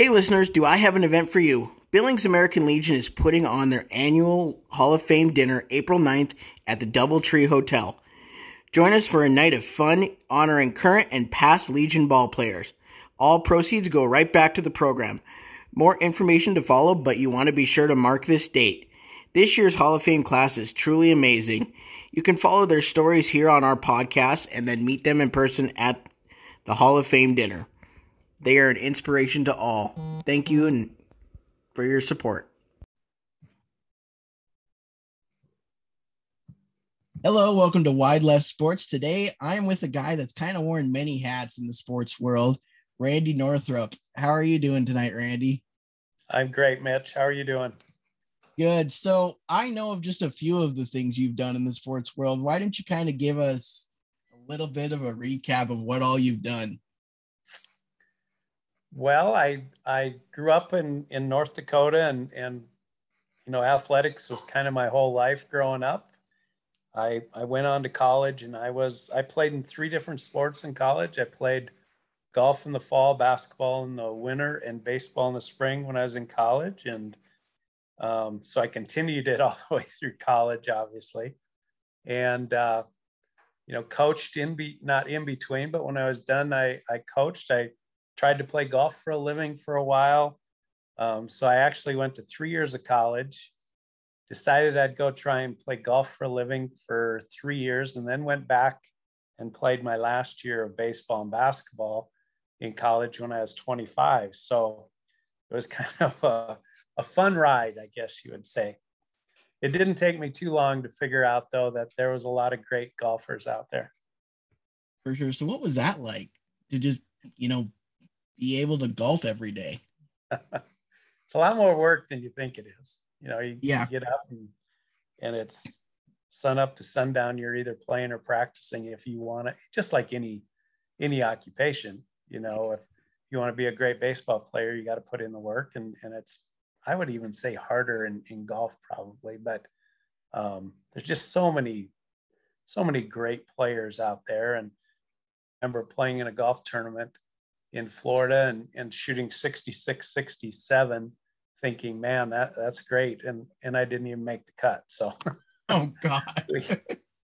Hey, listeners, do I have an event for you? Billings American Legion is putting on their annual Hall of Fame dinner April 9th at the Doubletree Hotel. Join us for a night of fun honoring current and past Legion ball players. All proceeds go right back to the program. More information to follow, but you want to be sure to mark this date. This year's Hall of Fame class is truly amazing. You can follow their stories here on our podcast and then meet them in person at the Hall of Fame dinner. They are an inspiration to all. Thank you and for your support. Hello, welcome to Wide Left Sports. Today, I'm with a guy that's kind of worn many hats in the sports world, Randy Northrop. How are you doing tonight, Randy? I'm great, Mitch. How are you doing? Good. So, I know of just a few of the things you've done in the sports world. Why don't you kind of give us a little bit of a recap of what all you've done? Well, I I grew up in in North Dakota, and and you know athletics was kind of my whole life growing up. I I went on to college, and I was I played in three different sports in college. I played golf in the fall, basketball in the winter, and baseball in the spring when I was in college, and um, so I continued it all the way through college, obviously, and uh, you know coached in be not in between, but when I was done, I I coached. I tried to play golf for a living for a while. Um, so I actually went to three years of college, decided I'd go try and play golf for a living for three years, and then went back and played my last year of baseball and basketball in college when I was 25. So it was kind of a, a fun ride, I guess you would say. It didn't take me too long to figure out, though, that there was a lot of great golfers out there. For sure. So, what was that like to just, you know, be able to golf every day? it's a lot more work than you think it is. You know, you, yeah. you get up and, and it's sun up to sundown. You're either playing or practicing if you want it, just like any any occupation. You know, if you want to be a great baseball player, you got to put in the work, and and it's I would even say harder in, in golf probably, but um, there's just so many so many great players out there. And I remember playing in a golf tournament in Florida and, and shooting 66, 67, thinking, man, that that's great. And and I didn't even make the cut. So oh God. we,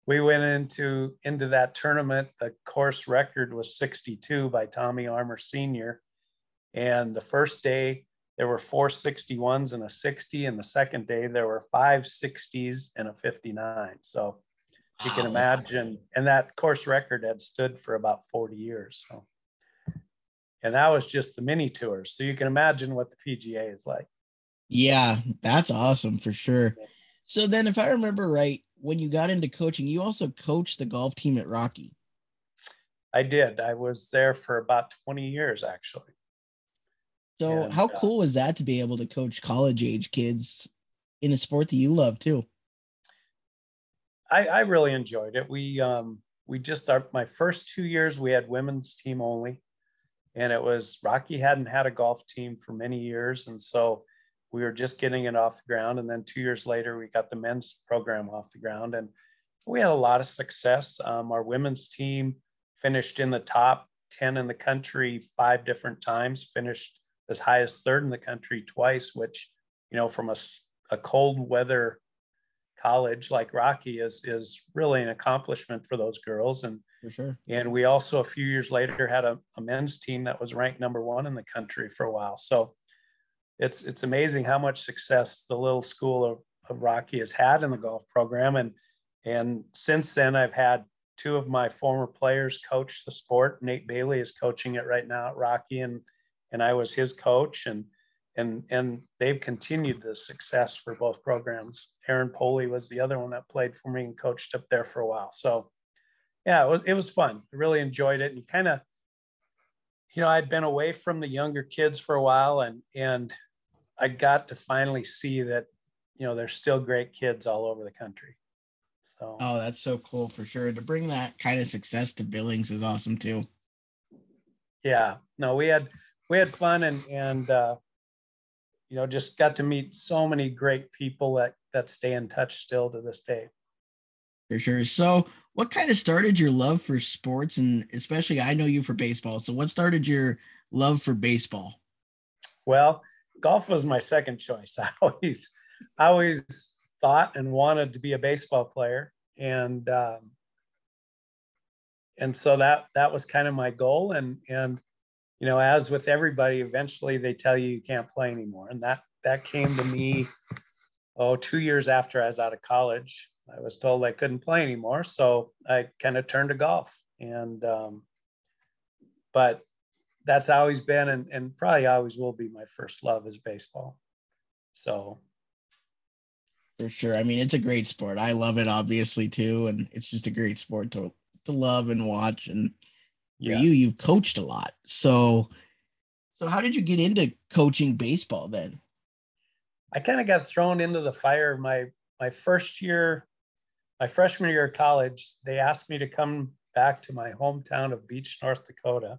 we went into into that tournament. The course record was 62 by Tommy Armour Sr. And the first day there were four 61s and a 60. And the second day there were five 60s and a 59. So you can imagine, and that course record had stood for about 40 years. So and that was just the mini tours. So you can imagine what the PGA is like. Yeah, that's awesome for sure. So then, if I remember right, when you got into coaching, you also coached the golf team at Rocky. I did. I was there for about 20 years, actually. So, and, how uh, cool is that to be able to coach college age kids in a sport that you love too? I, I really enjoyed it. We um, we just our my first two years we had women's team only, and it was Rocky hadn't had a golf team for many years, and so we were just getting it off the ground. And then two years later, we got the men's program off the ground, and we had a lot of success. Um, our women's team finished in the top 10 in the country five different times, finished as high as third in the country twice, which, you know, from a, a cold weather college like Rocky is, is really an accomplishment for those girls. And sure. And we also a few years later had a, a men's team that was ranked number one in the country for a while. So it's it's amazing how much success the little school of, of Rocky has had in the golf program. And and since then I've had two of my former players coach the sport. Nate Bailey is coaching it right now at Rocky and and I was his coach and and and they've continued the success for both programs. Aaron Poley was the other one that played for me and coached up there for a while. So yeah, it was, it was fun. I really enjoyed it. And kind of, you know, I'd been away from the younger kids for a while and, and I got to finally see that, you know, there's still great kids all over the country. So, oh, that's so cool for sure. To bring that kind of success to Billings is awesome too. Yeah, no, we had, we had fun and, and, uh, you know, just got to meet so many great people that, that stay in touch still to this day. For sure. So, what kind of started your love for sports, and especially I know you for baseball. So, what started your love for baseball? Well, golf was my second choice. I always, I always thought and wanted to be a baseball player, and um, and so that that was kind of my goal. And and you know, as with everybody, eventually they tell you you can't play anymore, and that that came to me. Oh, two years after I was out of college, I was told I couldn't play anymore, so I kind of turned to golf. And um, but that's always been and, and probably always will be my first love is baseball. So for sure. I mean, it's a great sport. I love it obviously too, and it's just a great sport to to love and watch. And for yeah. you, you've coached a lot. So so how did you get into coaching baseball then? I kind of got thrown into the fire of my my first year, my freshman year of college. They asked me to come back to my hometown of Beach, North Dakota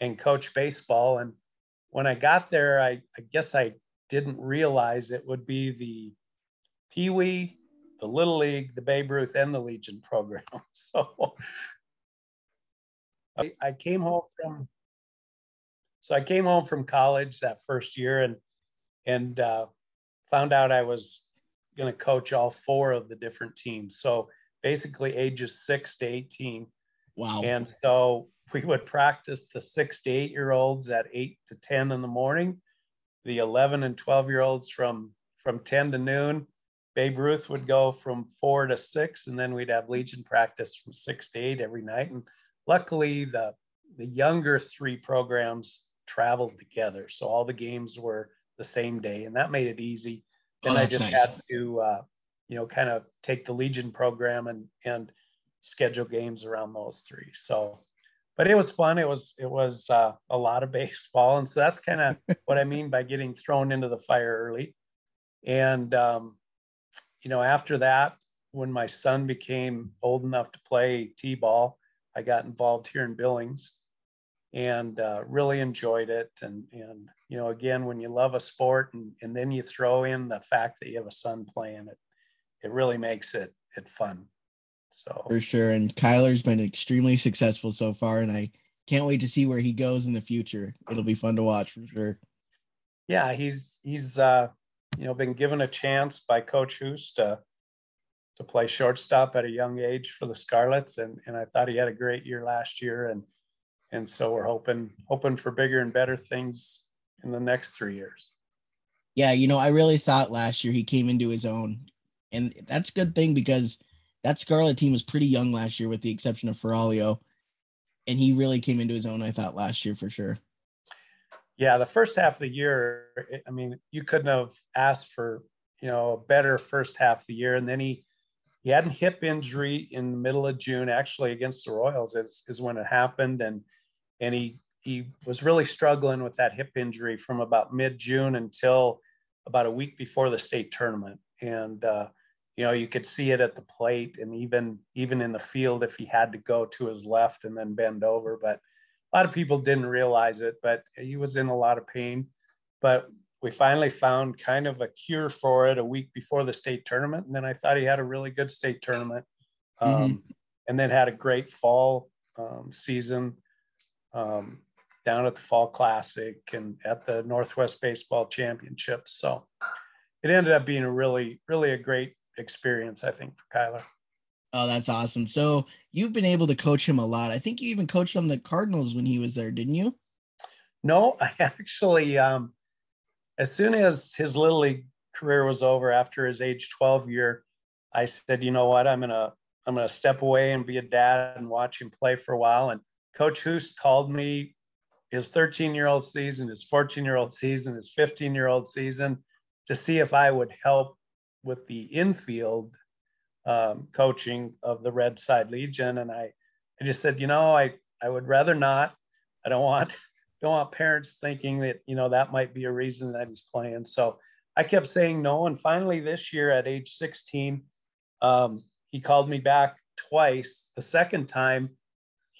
and coach baseball. And when I got there, I, I guess I didn't realize it would be the Pee Wee, the Little League, the Babe Ruth, and the Legion program. So I, I came home from so I came home from college that first year and and uh, found out I was going to coach all four of the different teams. So basically ages six to 18. Wow. And so we would practice the six to eight year olds at eight to 10 in the morning, the 11 and 12 year olds from, from 10 to noon. Babe Ruth would go from four to six, and then we'd have Legion practice from six to eight every night. And luckily, the, the younger three programs traveled together. So all the games were the same day, and that made it easy. And oh, I just nice. had to, uh, you know, kind of take the Legion program and, and schedule games around those three. So but it was fun. It was it was uh, a lot of baseball, and so that's kind of what I mean by getting thrown into the fire early. And um, you know, after that, when my son became old enough to play t-ball, I got involved here in Billings, and uh, really enjoyed it. And and you know, again, when you love a sport and and then you throw in the fact that you have a son playing it, it really makes it it fun. So for sure. And Kyler's been extremely successful so far, and I can't wait to see where he goes in the future. It'll be fun to watch for sure. Yeah, he's he's uh you know been given a chance by Coach Hoos to to play shortstop at a young age for the Scarlets, and and I thought he had a great year last year, and and so we're hoping hoping for bigger and better things in the next three years. Yeah, you know, I really thought last year he came into his own, and that's a good thing because that Scarlet team was pretty young last year, with the exception of Ferralio, and he really came into his own. I thought last year for sure. Yeah, the first half of the year, I mean, you couldn't have asked for you know a better first half of the year, and then he he had a hip injury in the middle of June, actually against the Royals is, is when it happened, and and he he was really struggling with that hip injury from about mid June until about a week before the state tournament, and uh, you know you could see it at the plate and even even in the field if he had to go to his left and then bend over. But a lot of people didn't realize it but he was in a lot of pain. But we finally found kind of a cure for it a week before the state tournament. And then i thought he had a really good state tournament um, mm-hmm. and then had a great fall um, season. Um, down at the fall classic and at the northwest baseball championships so it ended up being a really really a great experience, I think, for Kyler. Oh, that's awesome. So you've been able to coach him a lot. I think you even coached on the Cardinals when he was there, didn't you? No, I actually, um, as soon as his little league career was over after his age 12 year, I said, you know what, I'm gonna I'm gonna step away and be a dad and watch him play for a while. And Coach Hoos called me his 13 year old season, his 14 year old season, his 15 year old season to see if I would help with the infield um, coaching of the Red Side Legion, and I, I just said, you know, I I would rather not. I don't want don't want parents thinking that you know that might be a reason that he's playing. So I kept saying no, and finally this year at age 16, um, he called me back twice. The second time,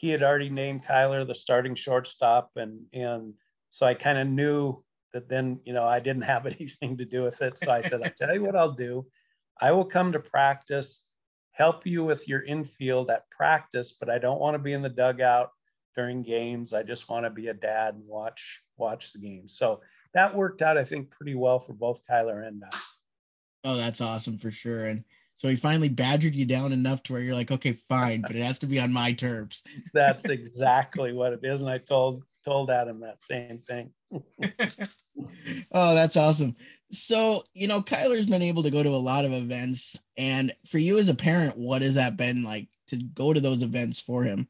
he had already named Kyler the starting shortstop, and and so I kind of knew that then you know I didn't have anything to do with it. So I said, I'll tell you what I'll do. I will come to practice, help you with your infield at practice, but I don't want to be in the dugout during games. I just want to be a dad and watch watch the game. So that worked out, I think, pretty well for both Kyler and I. Oh, that's awesome for sure. And so he finally badgered you down enough to where you're like, okay, fine, but it has to be on my terms. That's exactly what it is. And I told told Adam that same thing. oh, that's awesome. So, you know, Kyler's been able to go to a lot of events. And for you as a parent, what has that been like to go to those events for him?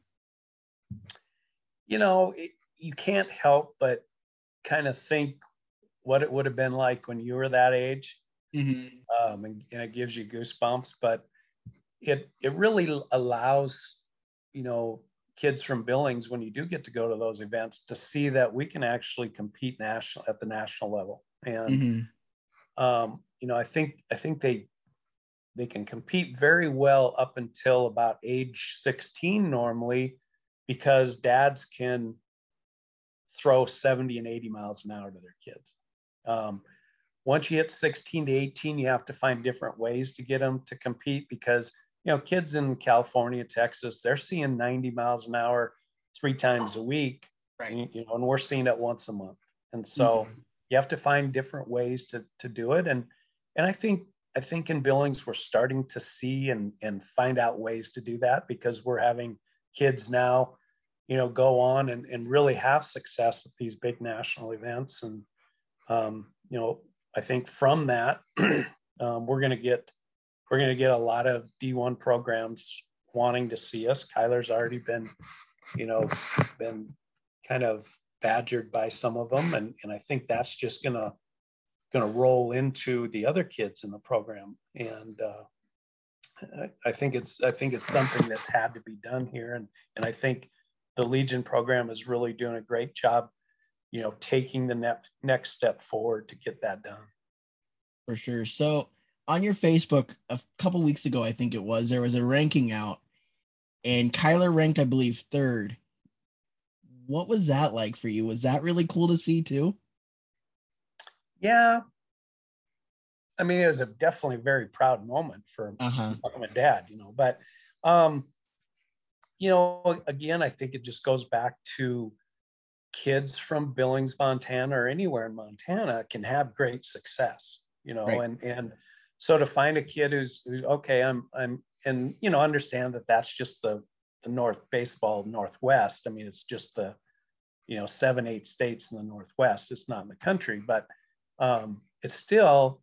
You know, it, you can't help but kind of think what it would have been like when you were that age. Mm-hmm. Um, and, and it gives you goosebumps, but it it really allows, you know, kids from Billings when you do get to go to those events to see that we can actually compete national at the national level. And mm-hmm. um, you know, I think I think they they can compete very well up until about age 16 normally because dads can throw 70 and 80 miles an hour to their kids. Um, once you hit 16 to 18, you have to find different ways to get them to compete because you know kids in California, Texas, they're seeing 90 miles an hour three times a week, right? You know, and we're seeing it once a month, and so mm-hmm. you have to find different ways to to do it. And and I think I think in Billings we're starting to see and and find out ways to do that because we're having kids now you know go on and, and really have success at these big national events and um, you know i think from that um, we're going to get we're going to get a lot of d1 programs wanting to see us. Kyler's already been you know been kind of badgered by some of them and, and i think that's just going to going to roll into the other kids in the program. And uh, I think it's I think it's something that's had to be done here, and and I think the Legion program is really doing a great job, you know, taking the next next step forward to get that done. For sure. So on your Facebook a couple weeks ago, I think it was, there was a ranking out, and Kyler ranked, I believe, third. What was that like for you? Was that really cool to see too? Yeah. I mean, it was a definitely very proud moment for uh-huh. my dad, you know, but um you know, again, I think it just goes back to kids from Billings, Montana, or anywhere in Montana can have great success, you know, right. and and so to find a kid who's, who's okay, I'm I'm and you know understand that that's just the the North baseball Northwest. I mean, it's just the you know seven eight states in the Northwest. It's not in the country, but um, it still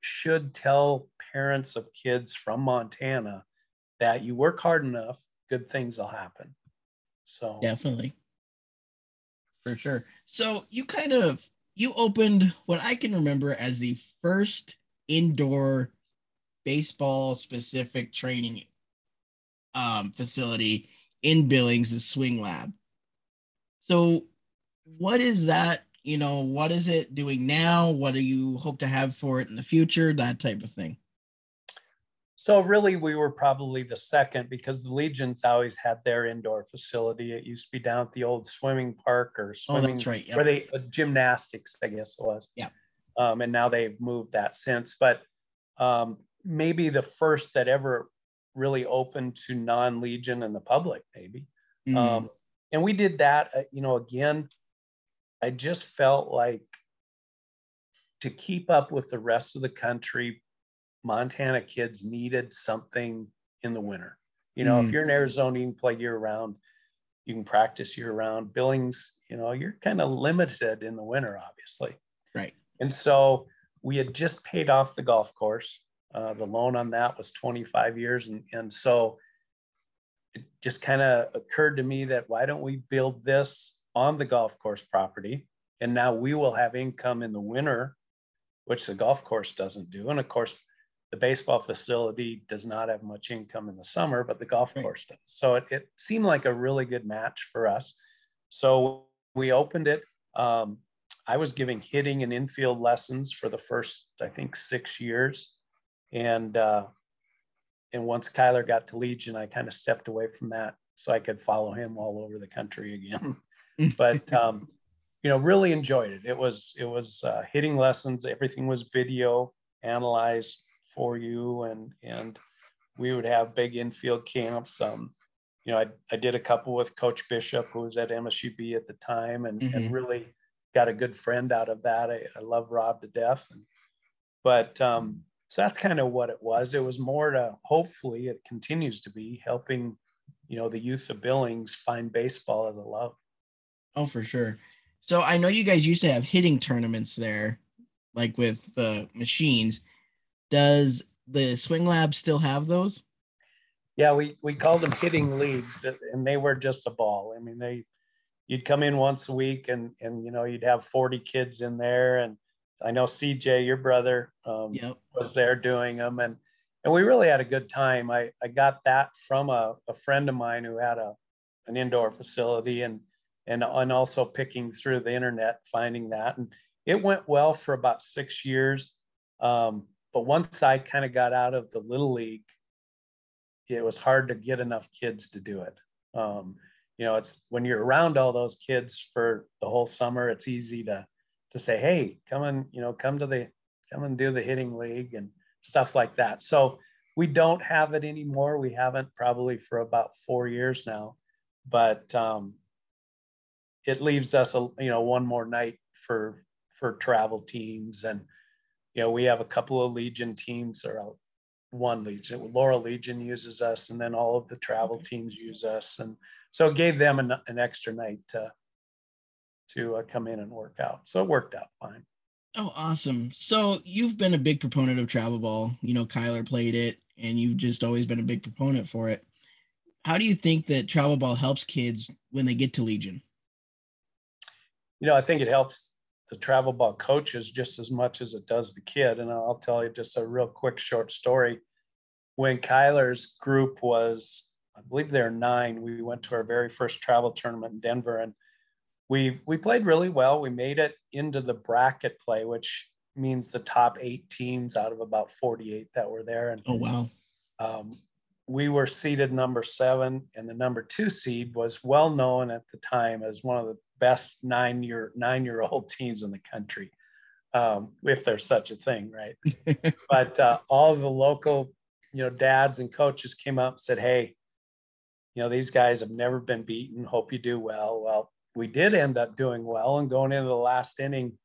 should tell parents of kids from Montana that you work hard enough good things will happen. So definitely. For sure. So you kind of you opened what I can remember as the first indoor baseball specific training um, facility in Billings, the Swing Lab. So, what is that? You know, what is it doing now? What do you hope to have for it in the future? That type of thing. So really, we were probably the second because the Legions always had their indoor facility. It used to be down at the old swimming park or swimming, oh, that's right. Yep. where they uh, gymnastics, I guess it was. Yeah. Um, and now they've moved that since, but um, maybe the first that ever really opened to non-Legion and the public, maybe. Mm-hmm. Um, and we did that. Uh, you know, again, I just felt like to keep up with the rest of the country Montana kids needed something in the winter. You know, mm. if you're in Arizona, you can play year round, you can practice year round. Billings, you know, you're kind of limited in the winter, obviously. Right. And so we had just paid off the golf course. Uh, the loan on that was 25 years. And, and so it just kind of occurred to me that why don't we build this on the golf course property? And now we will have income in the winter, which the golf course doesn't do. And of course, the baseball facility does not have much income in the summer, but the golf course does. So it, it seemed like a really good match for us. So we opened it. Um, I was giving hitting and infield lessons for the first, I think, six years. And uh, and once Kyler got to Legion, I kind of stepped away from that so I could follow him all over the country again. but um, you know, really enjoyed it. It was it was uh, hitting lessons. Everything was video analyzed for you and and we would have big infield camps um you know I, I did a couple with coach bishop who was at msub at the time and, mm-hmm. and really got a good friend out of that. I, I love Rob to death. And, but um, so that's kind of what it was. It was more to hopefully it continues to be helping, you know, the youth of Billings find baseball as a love. Oh, for sure. So I know you guys used to have hitting tournaments there, like with the machines. Does the Swing Lab still have those? Yeah, we we called them hitting leagues, and they were just a ball. I mean, they you'd come in once a week, and and you know you'd have forty kids in there, and I know CJ, your brother, um, yep. was there doing them, and and we really had a good time. I I got that from a, a friend of mine who had a an indoor facility, and and and also picking through the internet, finding that, and it went well for about six years. Um, but once I kind of got out of the little league, it was hard to get enough kids to do it. Um, you know, it's when you're around all those kids for the whole summer, it's easy to to say, hey, come and you know, come to the come and do the hitting league and stuff like that. So we don't have it anymore. We haven't probably for about four years now, but um, it leaves us a you know one more night for for travel teams and you know we have a couple of legion teams or one legion laurel legion uses us and then all of the travel teams use us and so it gave them an, an extra night to to uh, come in and work out so it worked out fine. Oh awesome. So you've been a big proponent of travel ball. You know kyler played it and you've just always been a big proponent for it. How do you think that travel ball helps kids when they get to legion? You know i think it helps the travel ball coaches just as much as it does the kid. And I'll tell you just a real quick short story. When Kyler's group was, I believe they're nine, we went to our very first travel tournament in Denver and we we played really well. We made it into the bracket play, which means the top eight teams out of about 48 that were there. And oh wow. Um, we were seeded number seven, and the number two seed was well known at the time as one of the best nine year nine year old teams in the country, um, if there's such a thing, right? but uh, all the local, you know, dads and coaches came up and said, "Hey, you know, these guys have never been beaten. Hope you do well." Well, we did end up doing well, and going into the last inning,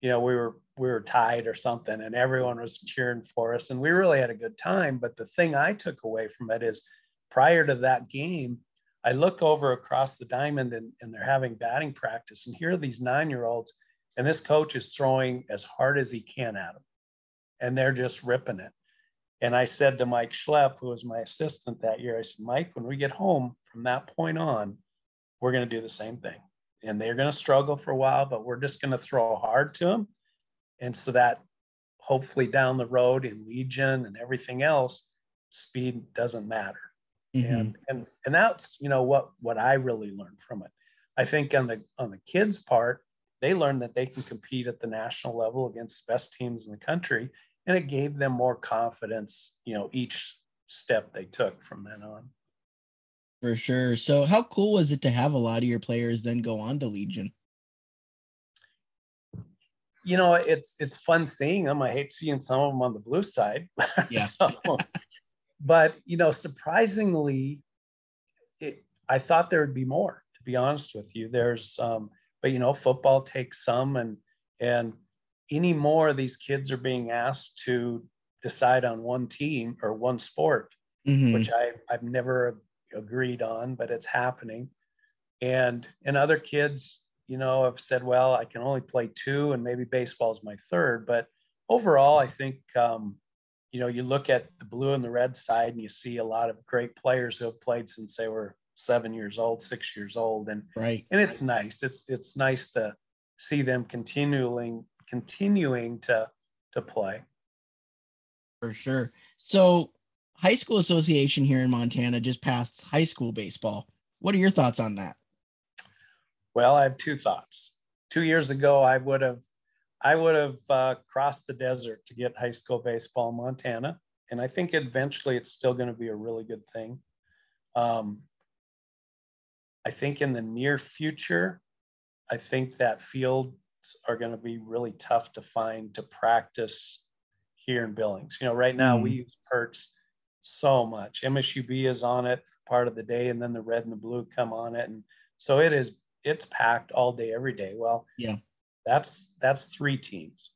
you know, we were we were tied or something, and everyone was cheering for us, and we really had a good time. But the thing I took away from it is, prior to that game, I look over across the diamond and, and they're having batting practice. And here are these nine year olds, and this coach is throwing as hard as he can at them. And they're just ripping it. And I said to Mike Schlepp, who was my assistant that year, I said, Mike, when we get home from that point on, we're going to do the same thing. And they're going to struggle for a while, but we're just going to throw hard to them. And so that hopefully down the road in Legion and everything else, speed doesn't matter. Mm-hmm. And and and that's you know what what I really learned from it. I think on the on the kids' part, they learned that they can compete at the national level against the best teams in the country, and it gave them more confidence. You know, each step they took from then on. For sure. So, how cool was it to have a lot of your players then go on to Legion? You know, it's it's fun seeing them. I hate seeing some of them on the blue side. Yeah. so, but you know, surprisingly, it, I thought there would be more. To be honest with you, there's, um, but you know, football takes some, and and anymore these kids are being asked to decide on one team or one sport, mm-hmm. which I I've never agreed on, but it's happening. And and other kids, you know, have said, well, I can only play two, and maybe baseball is my third. But overall, I think um, you know, you look at the blue and the red side and you see a lot of great players who have played since they were seven years old, six years old. And right. And it's nice. It's it's nice to see them continuing continuing to to play. For sure. So high school association here in Montana just passed high school baseball. What are your thoughts on that? Well, I have two thoughts. Two years ago, I would have I would have uh, crossed the desert to get high school baseball in Montana. And I think eventually it's still going to be a really good thing. Um, I think in the near future, I think that fields are going to be really tough to find to practice here in Billings. You know, right now mm. we use Pirtz so much. MSUB is on it part of the day, and then the red and the blue come on it. And so it is, it's packed all day, every day. Well, yeah that's that's three teams.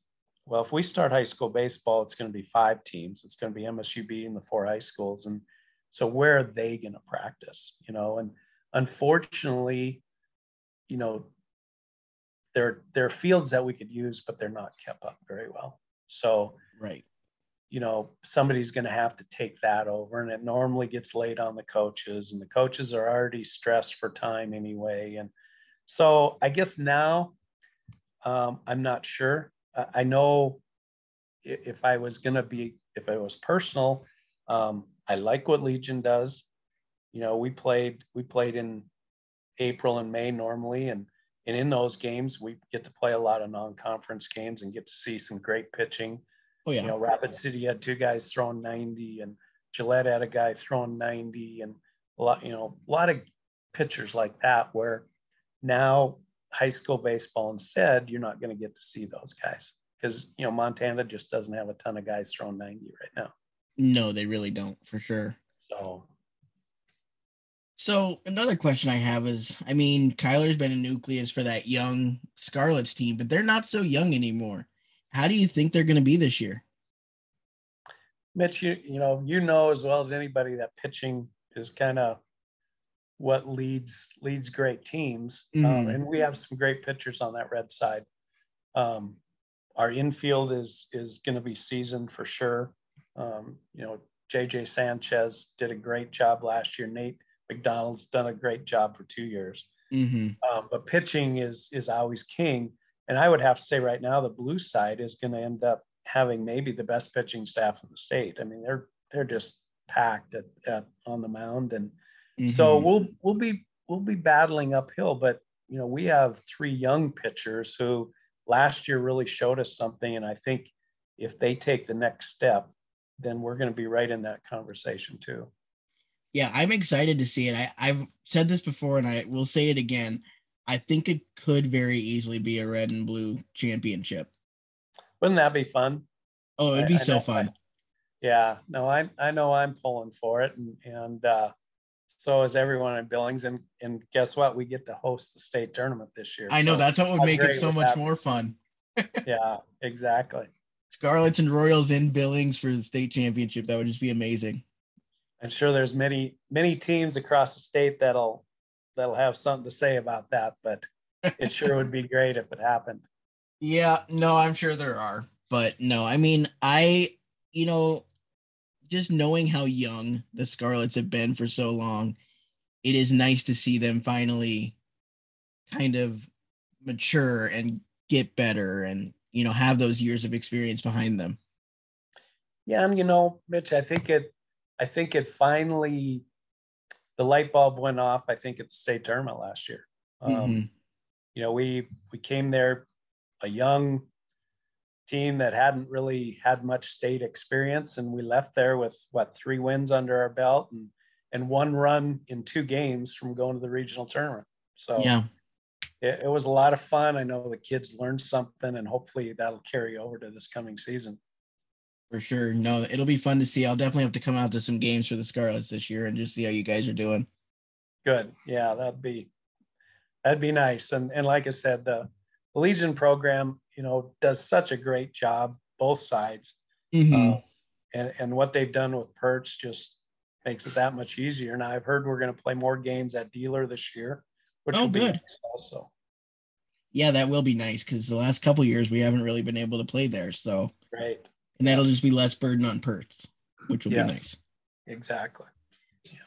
Well, if we start high school baseball, it's going to be five teams. It's going to be MSUB and the four high schools, and so where are they going to practice? You know, and unfortunately, you know, there there are fields that we could use, but they're not kept up very well. So right, you know, somebody's going to have to take that over, and it normally gets laid on the coaches, and the coaches are already stressed for time anyway, and so I guess now um, I'm not sure. I, I know if I was going to be, if it was personal, um, I like what Legion does. You know, we played, we played in April and May normally, and and in those games we get to play a lot of non-conference games and get to see some great pitching. Oh yeah. You know, Rapid City had two guys throwing 90, and Gillette had a guy throwing 90, and a lot, you know, a lot of pitchers like that where now high school baseball instead, you're not going to get to see those guys because you know Montana just doesn't have a ton of guys throwing 90 right now. No, they really don't, for sure. So, so another question I have is, I mean, Kyler's been a nucleus for that young Scarlets team, but they're not so young anymore. How do you think they're going to be this year? Mitch, you you know you know as well as anybody that pitching is kind of what leads leads great teams, mm-hmm. um, and we have some great pitchers on that red side. Um, our infield is is going to be seasoned for sure. Um, you know, JJ Sanchez did a great job last year. Nate McDonald's done a great job for two years. Mm-hmm. Um, but pitching is is always king, and I would have to say right now the blue side is going to end up having maybe the best pitching staff in the state. I mean, they're they're just packed at, at on the mound and Mm-hmm. So we'll we'll be we'll be battling uphill, but you know we have three young pitchers who last year really showed us something, and I think if they take the next step, then we're going to be right in that conversation too. Yeah, I'm excited to see it. I, I've said this before, and I will say it again. I think it could very easily be a red and blue championship. Wouldn't that be fun? Oh, it'd be I, so I fun. I, yeah, no, I I know I'm pulling for it, and and uh, so is everyone in Billings. And and guess what? We get to host the state tournament this year. I know so that's what would make it so much more fun. yeah, exactly. Scarlets and Royals in Billings for the state championship. That would just be amazing. I'm sure there's many many teams across the state that'll that'll have something to say about that, but it sure would be great if it happened. Yeah, no, I'm sure there are. But no, I mean, I you know, just knowing how young the Scarlets have been for so long, it is nice to see them finally kind of mature and get better and you know have those years of experience behind them. Yeah, and you know, Mitch, I think it I think it finally the light bulb went off, I think at the state tournament last year. Um, mm-hmm. you know, we we came there a young team that hadn't really had much state experience and we left there with what three wins under our belt and and one run in two games from going to the regional tournament. So yeah. it, it was a lot of fun. I know the kids learned something and hopefully that'll carry over to this coming season. For sure. No it'll be fun to see. I'll definitely have to come out to some games for the scarlets this year and just see how you guys are doing. Good. Yeah that'd be that'd be nice. And and like i said the the legion program you know, does such a great job, both sides. Mm-hmm. Uh, and, and what they've done with Perch just makes it that much easier. Now I've heard we're going to play more games at Dehler this year, which oh, will be good. Nice also. Yeah, that will be nice because the last couple years we haven't really been able to play there. So right, and that'll just be less burden on Perch, which will yes, be nice. Exactly. Yeah.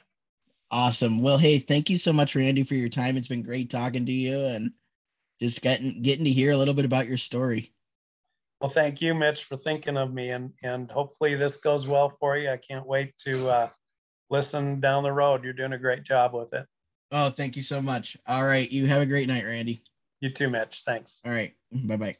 Awesome. Well, hey, thank you so much, Randy, for your time. It's been great talking to you, and just getting getting to hear a little bit about your story. Well, thank you, Mitch, for thinking of me, and and hopefully this goes well for you. I can't wait to uh, listen down the road. You're doing a great job with it. Oh, thank you so much. All right, you have a great night, Randy. You too, Mitch. Thanks. All right, bye bye.